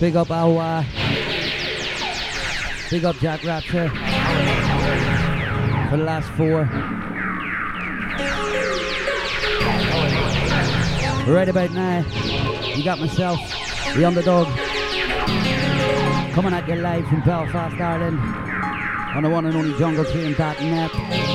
Big up our Big up Jack Rapture for the last four. Right about now, you got myself, the Undadog, coming at you live from Belfast, Ireland, on the one and only JungleTrain.net. Big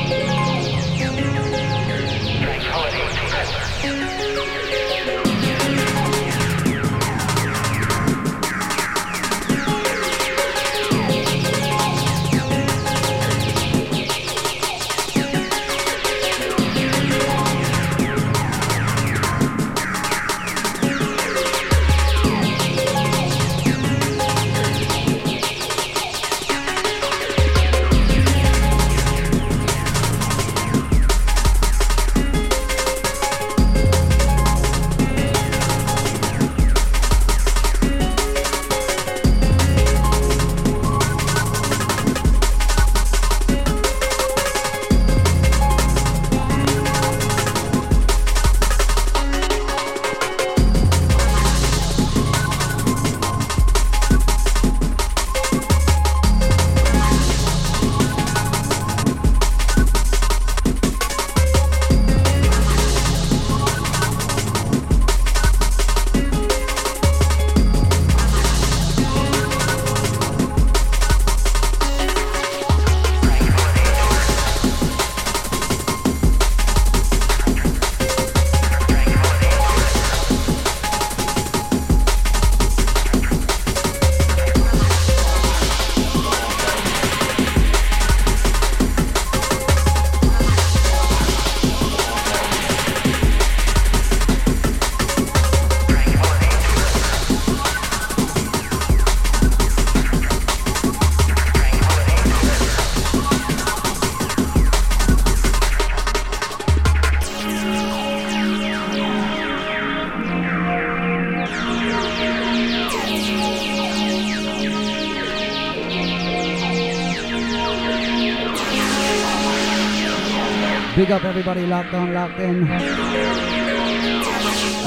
up everybody locked on, locked in. Out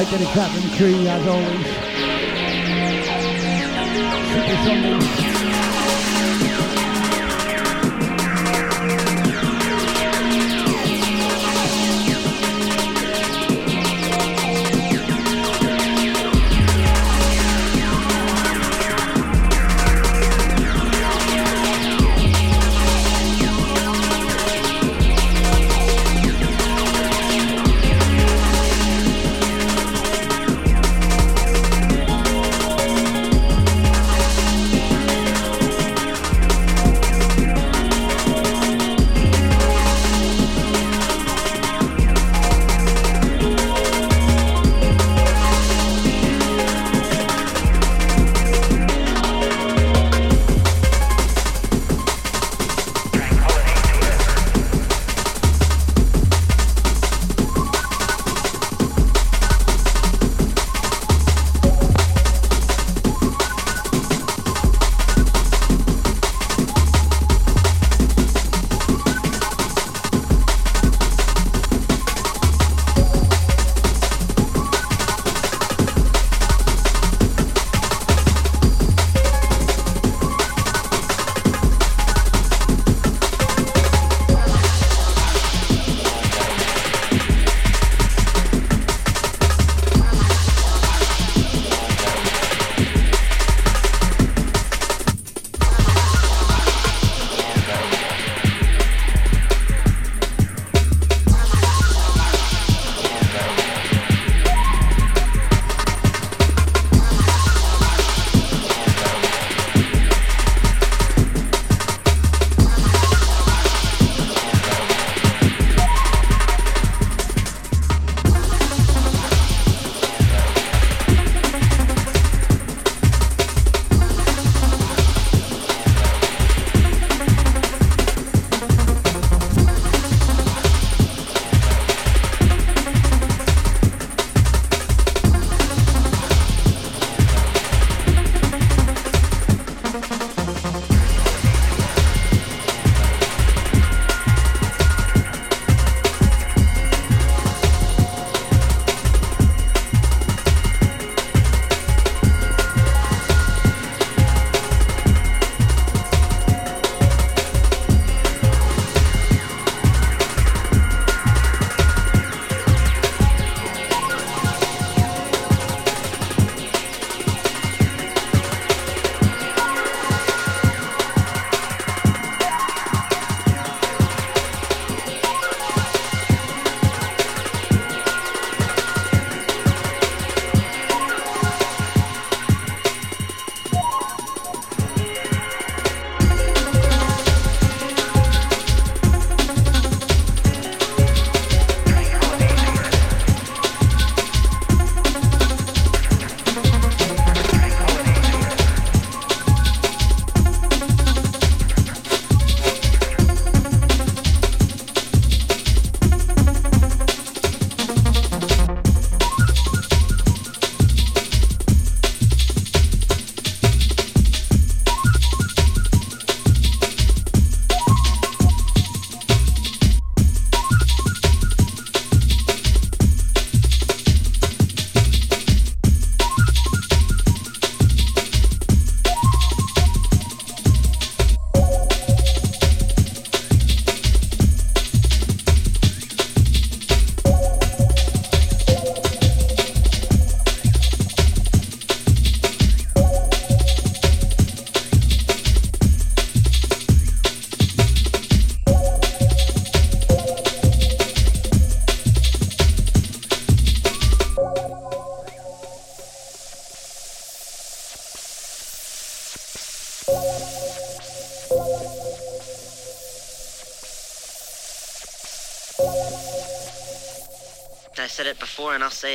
to the Captain Tree as always. Super Sunday.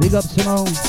Big up Simone.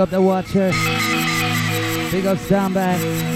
Big up the watcher. Big up standby.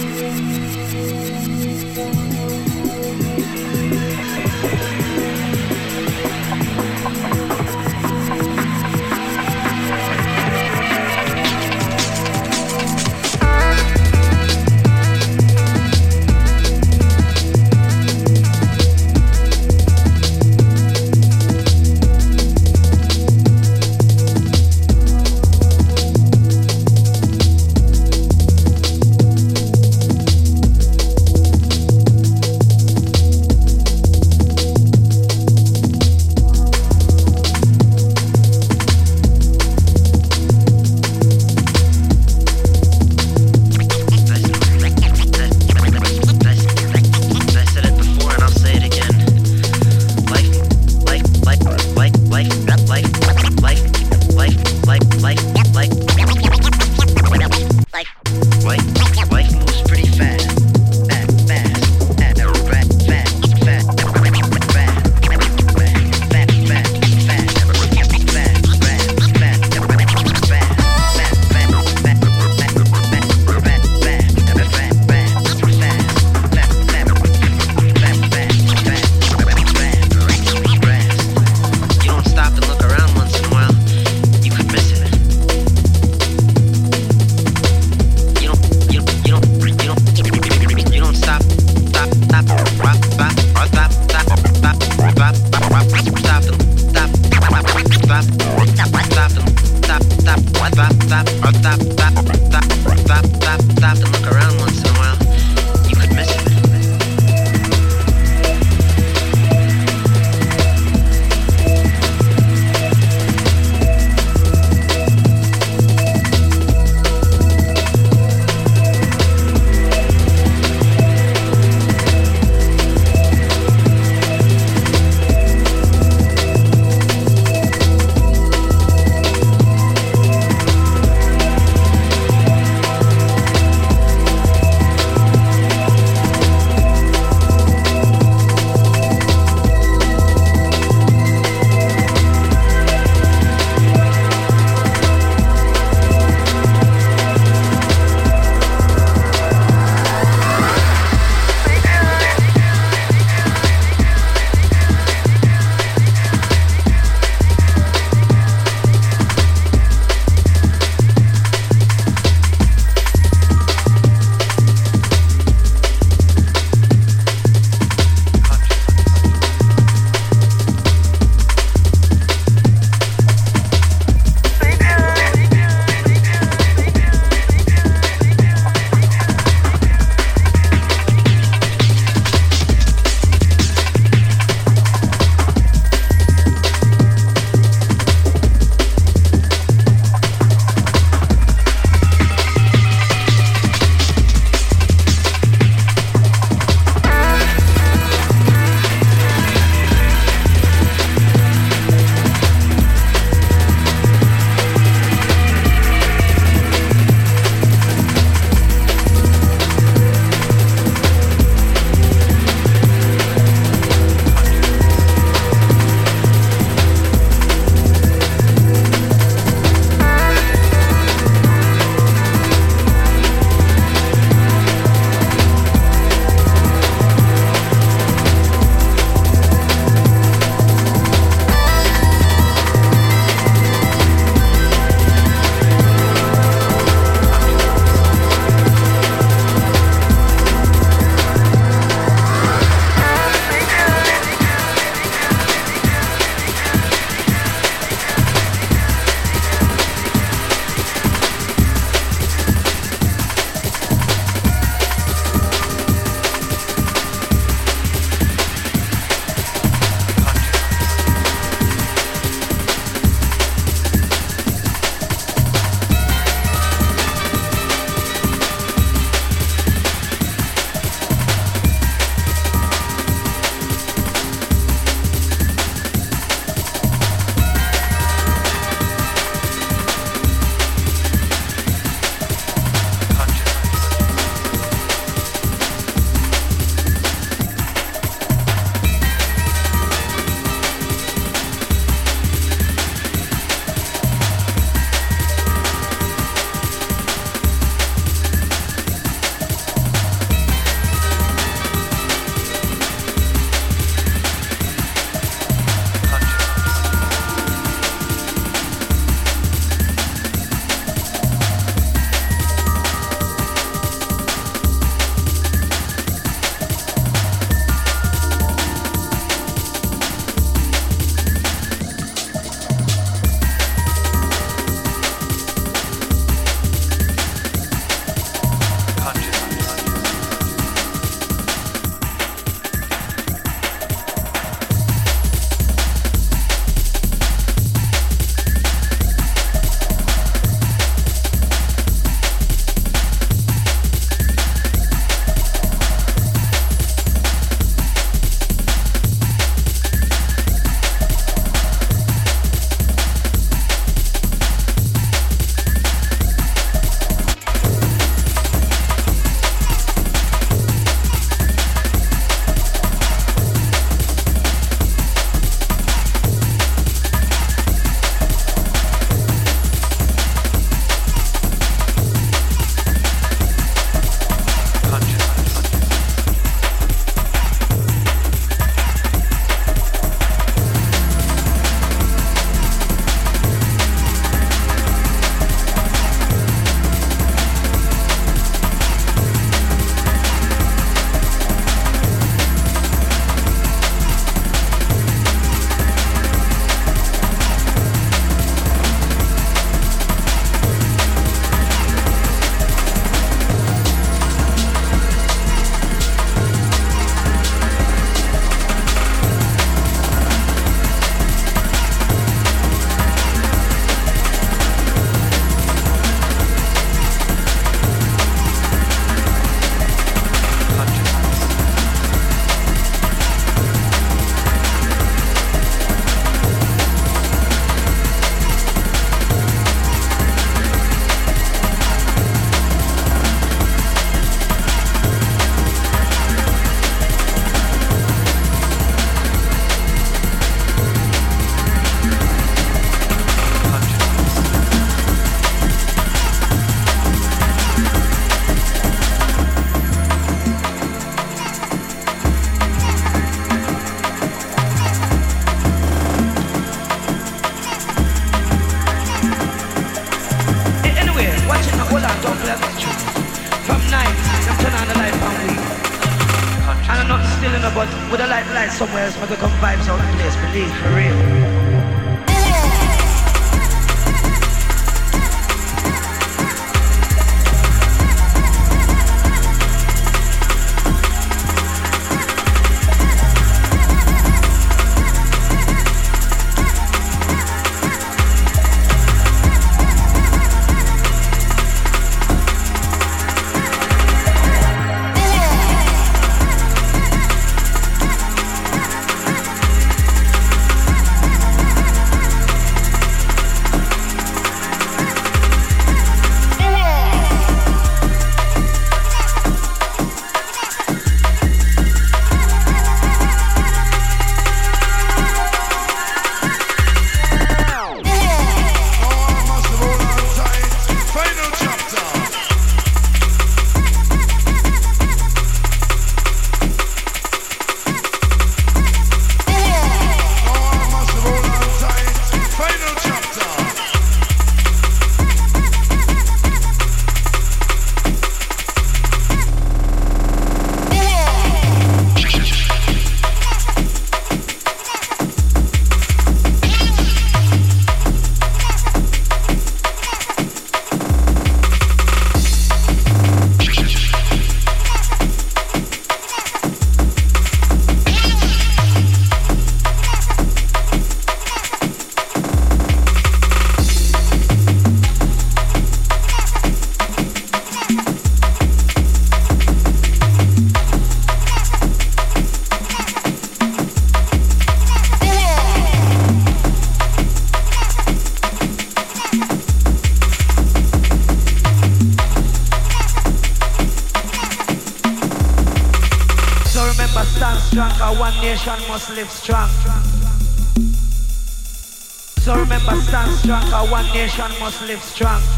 Nation must live strong.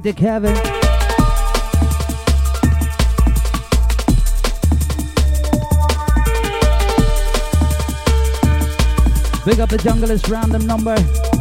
To Kevin. Big up the junglist random number.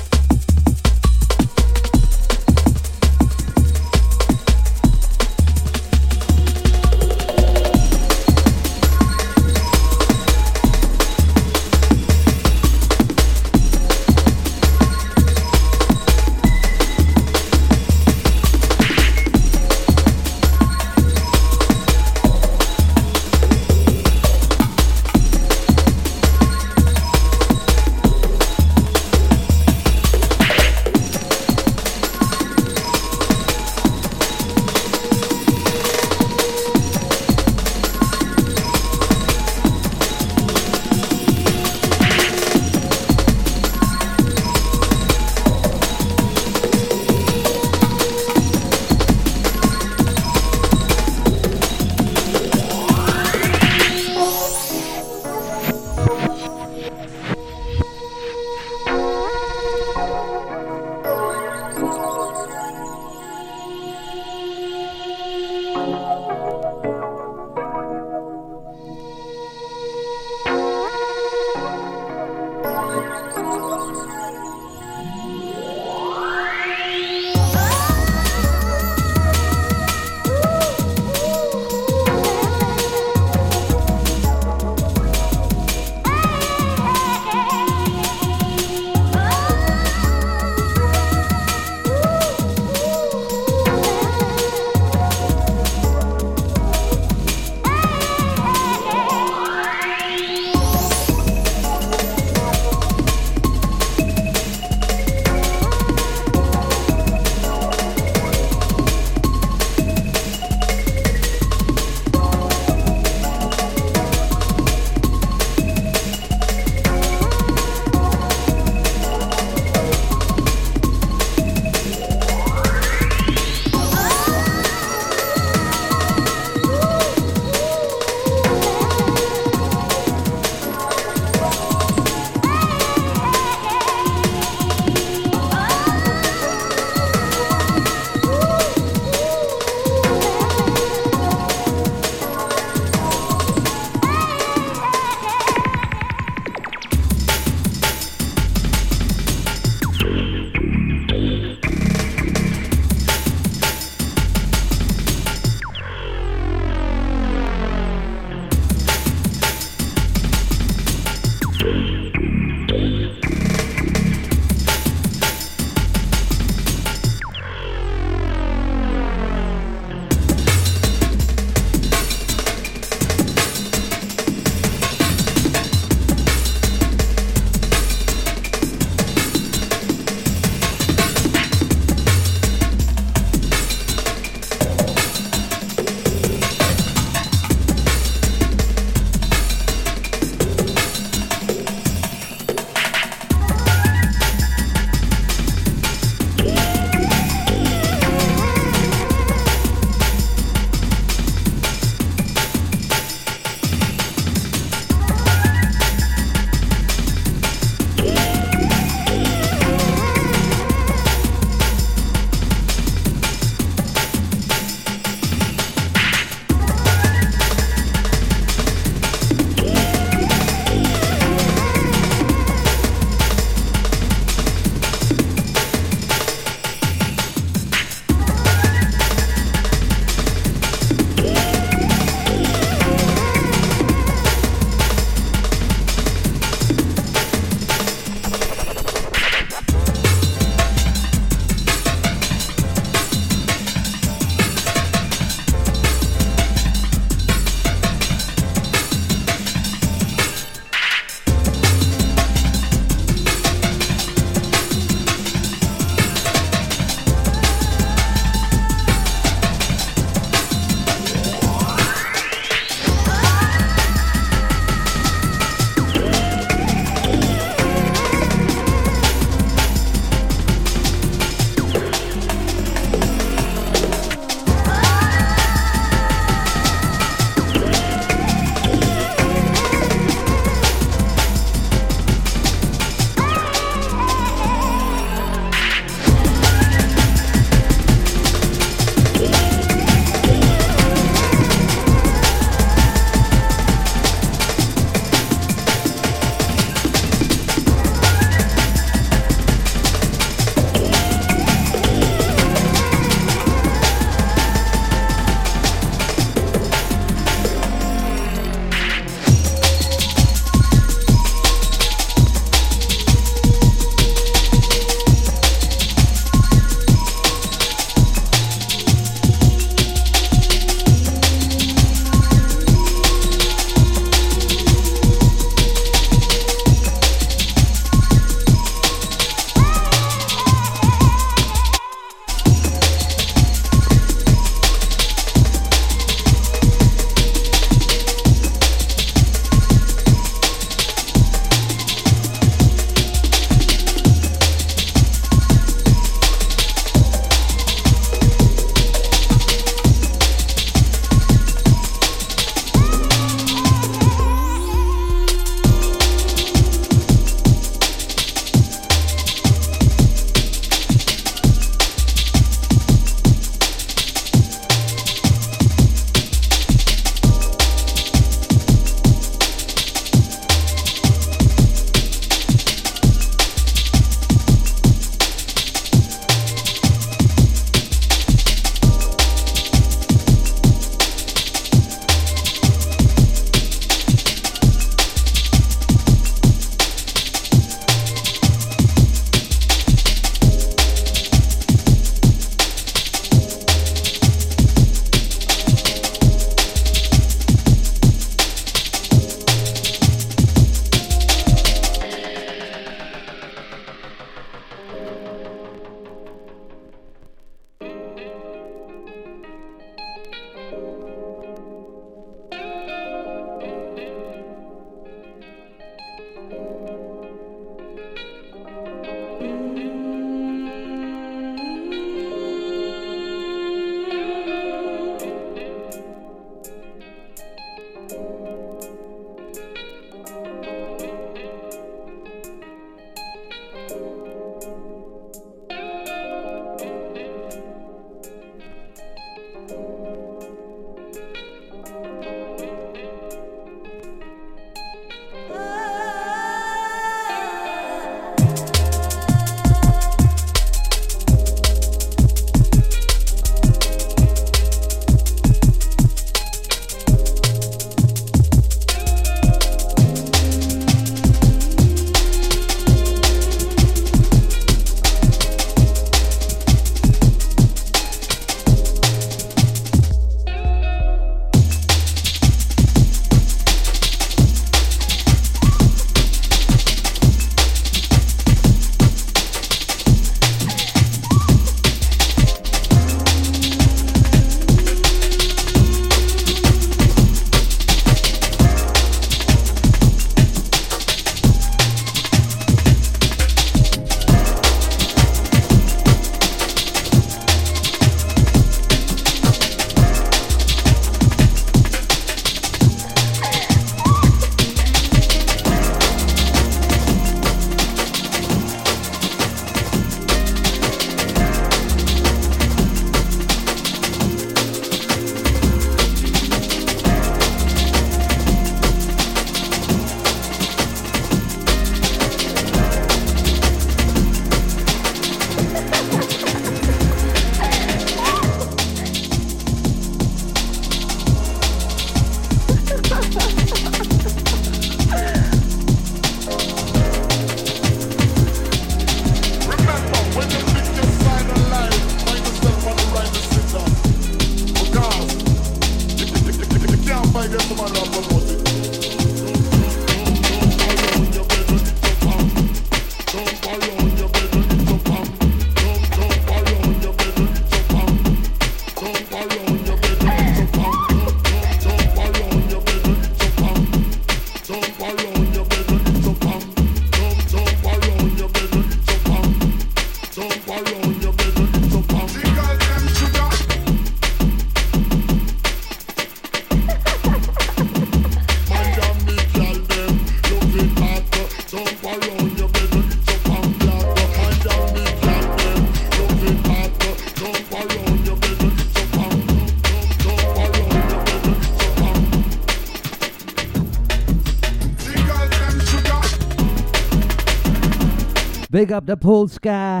Up the pool sky.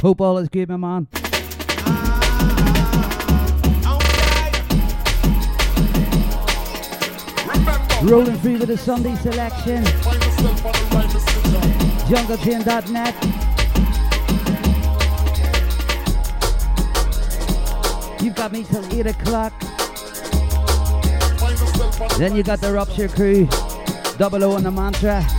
Hope all is good, my man. Rolling through with the Sunday selection. JungleTrain.net. You've got me till 8 o'clock. Then you got the Rupture crew. Double O on the mantra.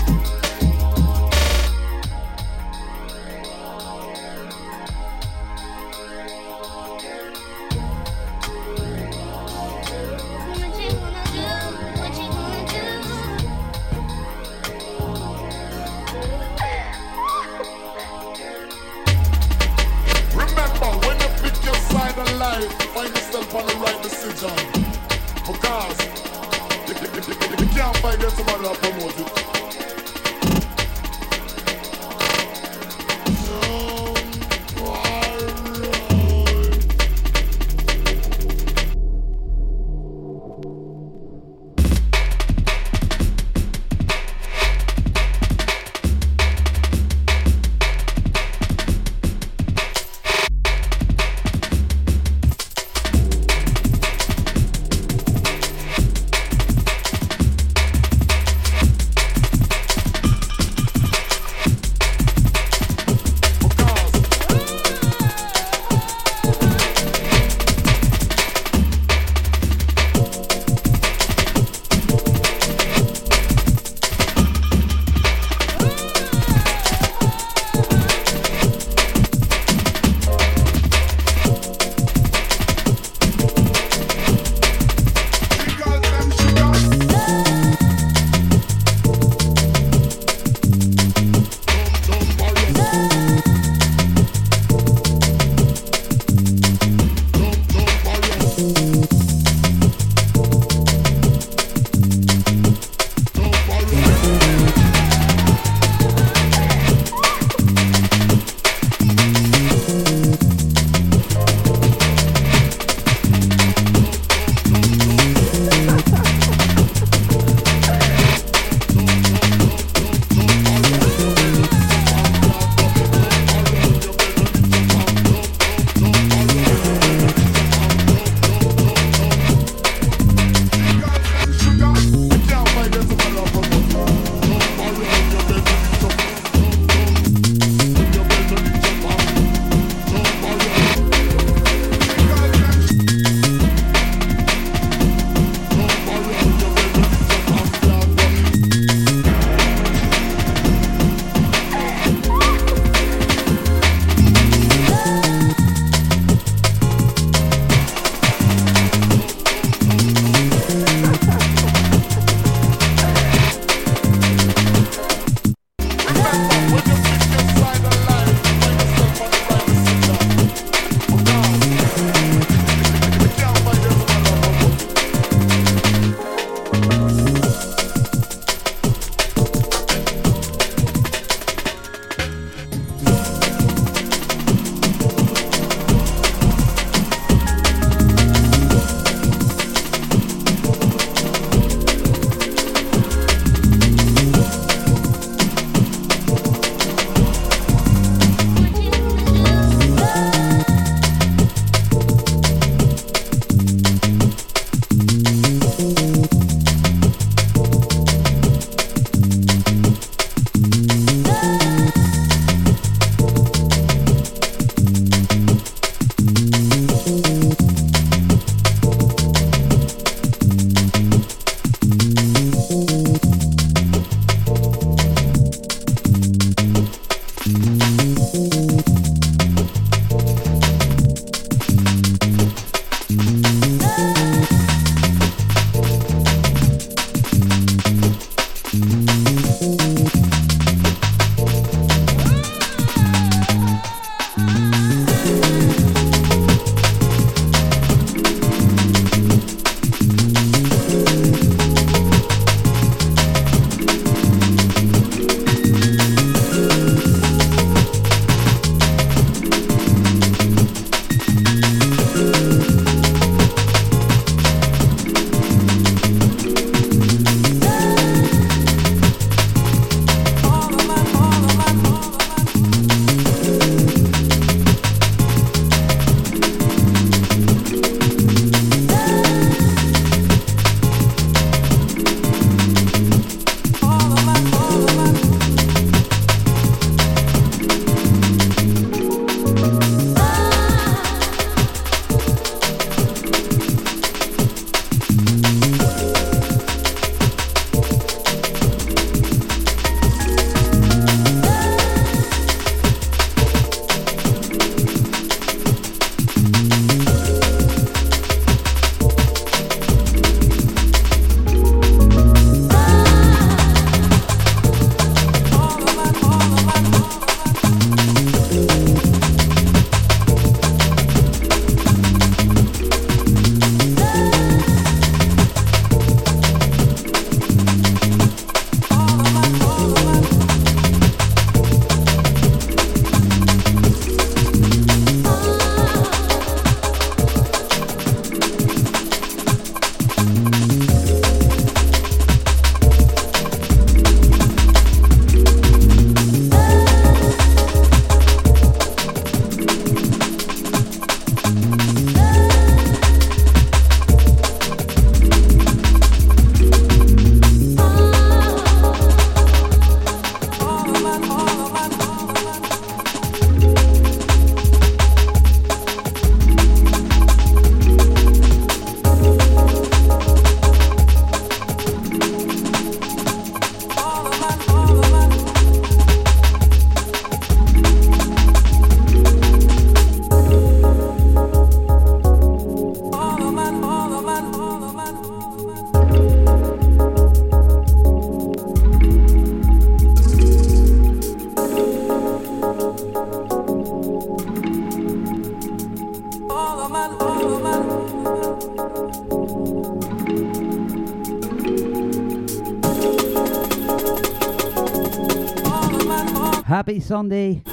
Sunday.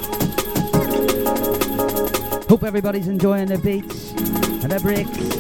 Hope everybody's enjoying the beats and the breaks.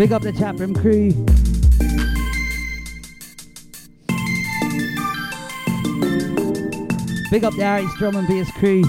Big up the chatroom crew. Big up the Irish drum and bass crew.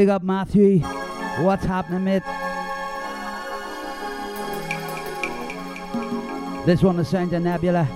Big up Matthew. What's happening, mate? This one is Saint Nebula.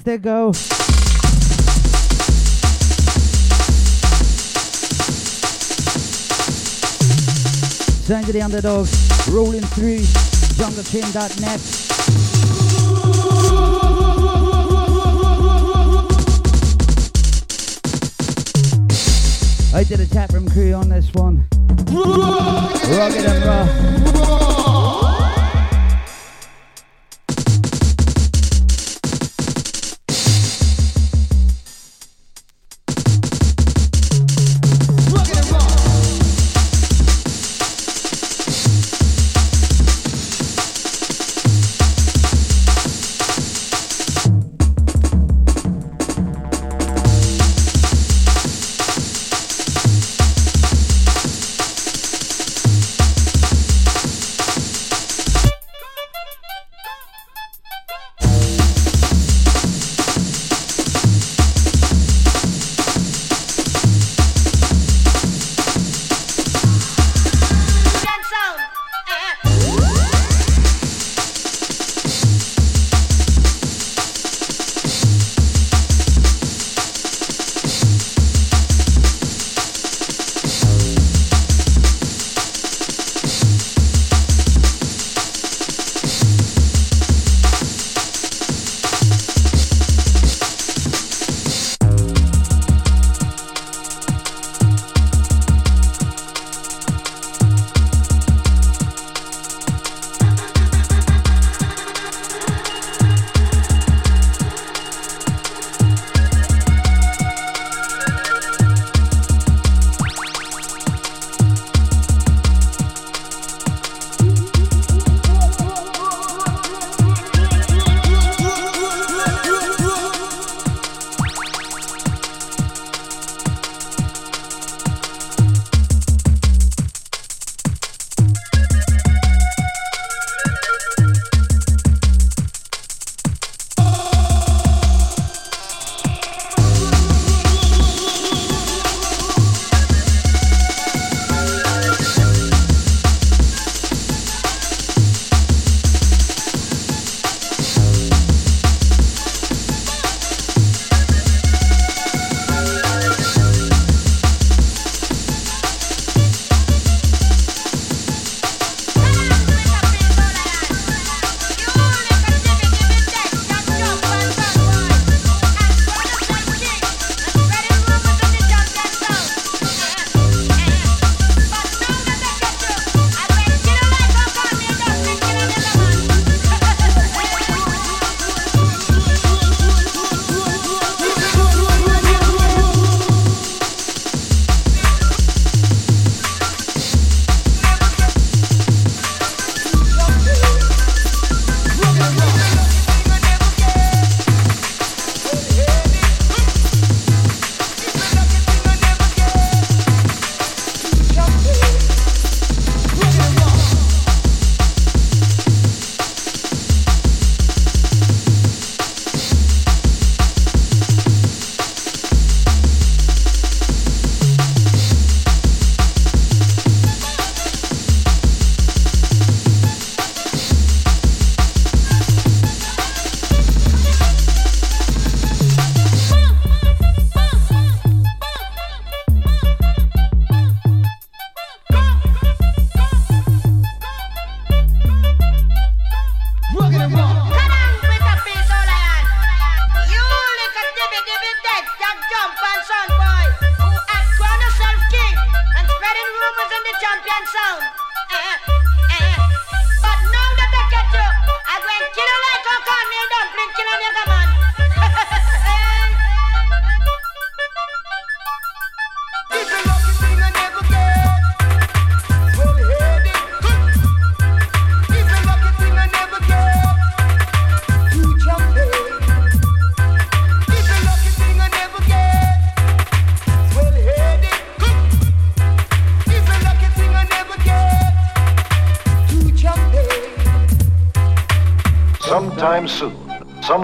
30 minutes go. Sound of the underdogs, rolling through jungletrain.net.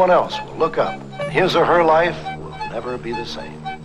someone else will look up, and his or her life will never be the same.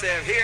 myself here.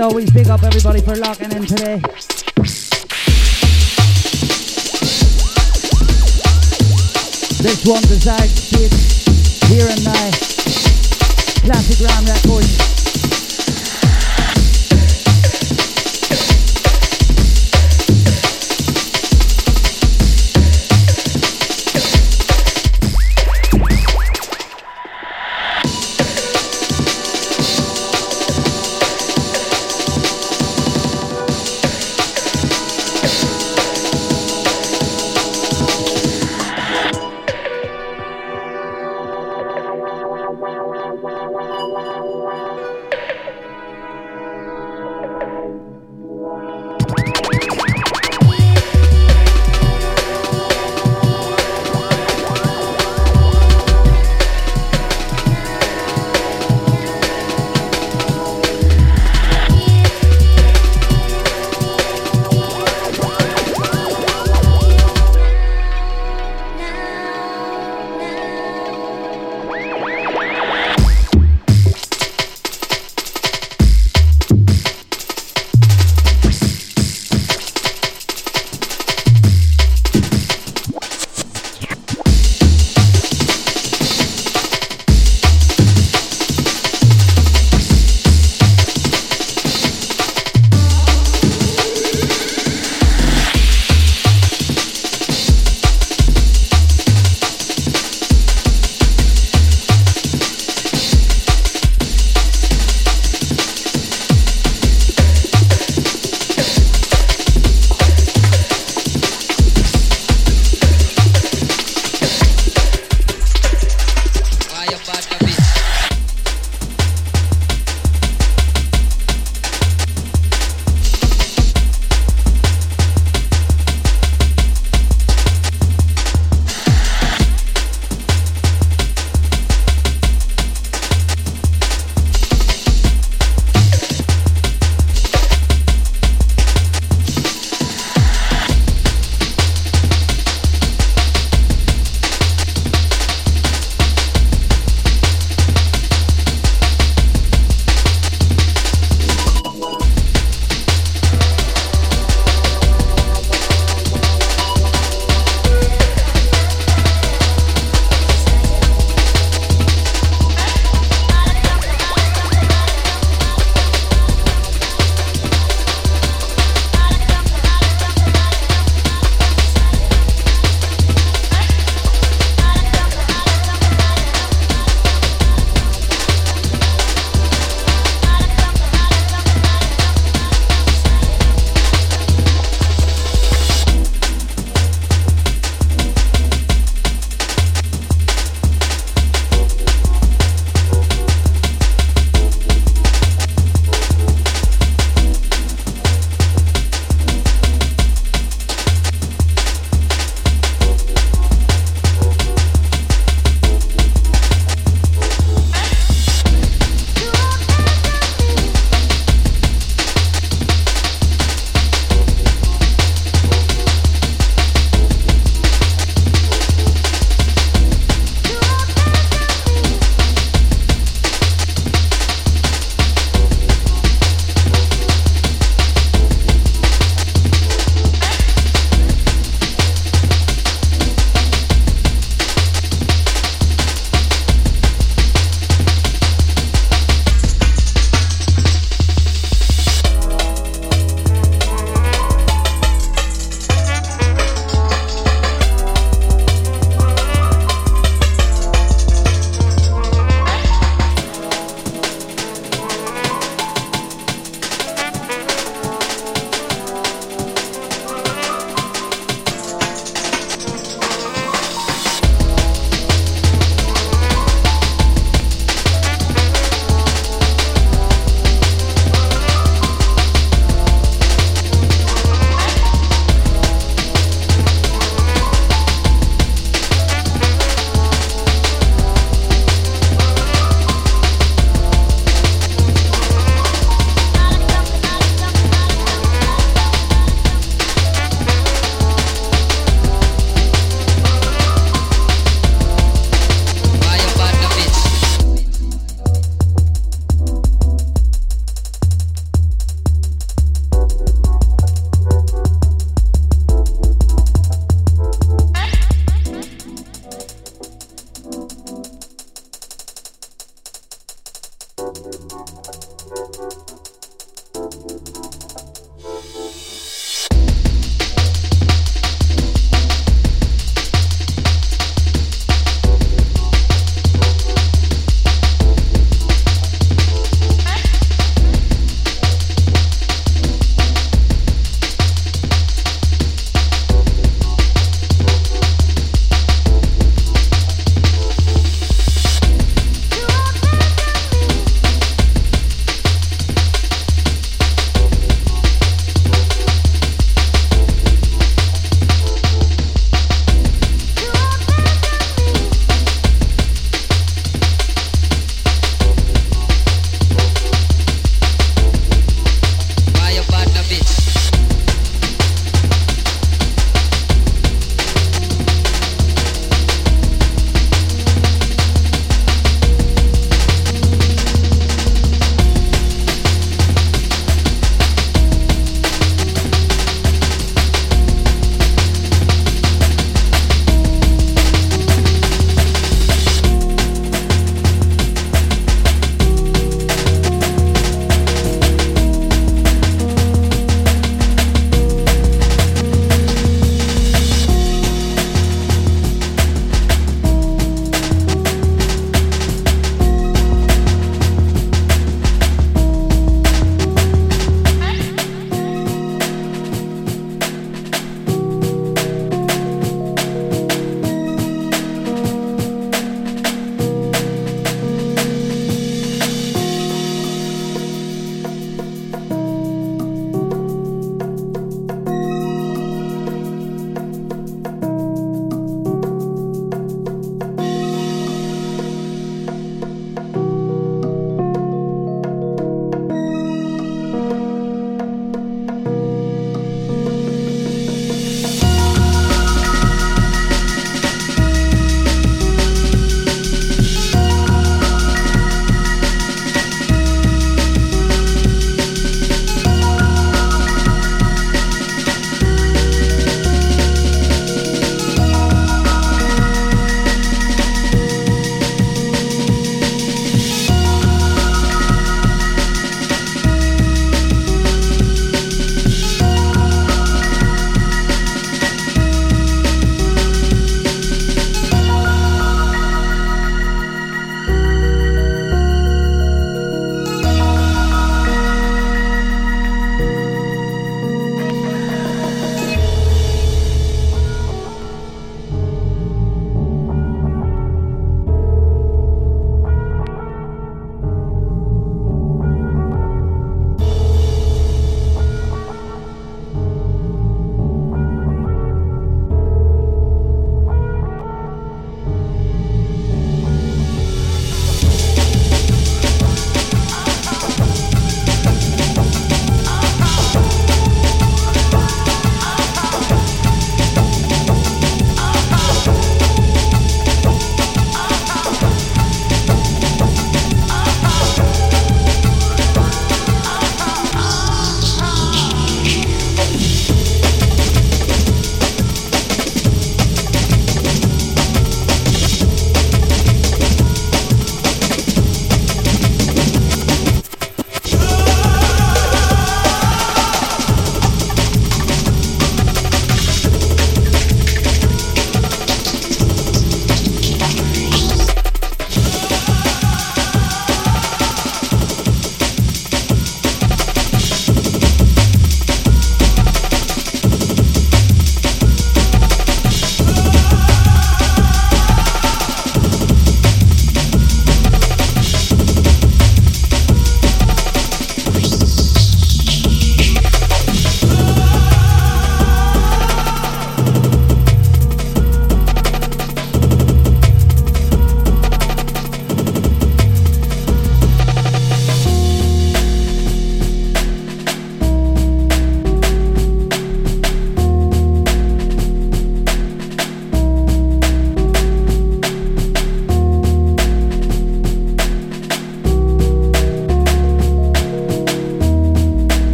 Always, big up everybody for locking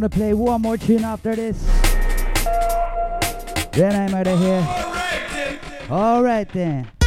gonna play one more tune after this. Then I'm out of here. Alright then.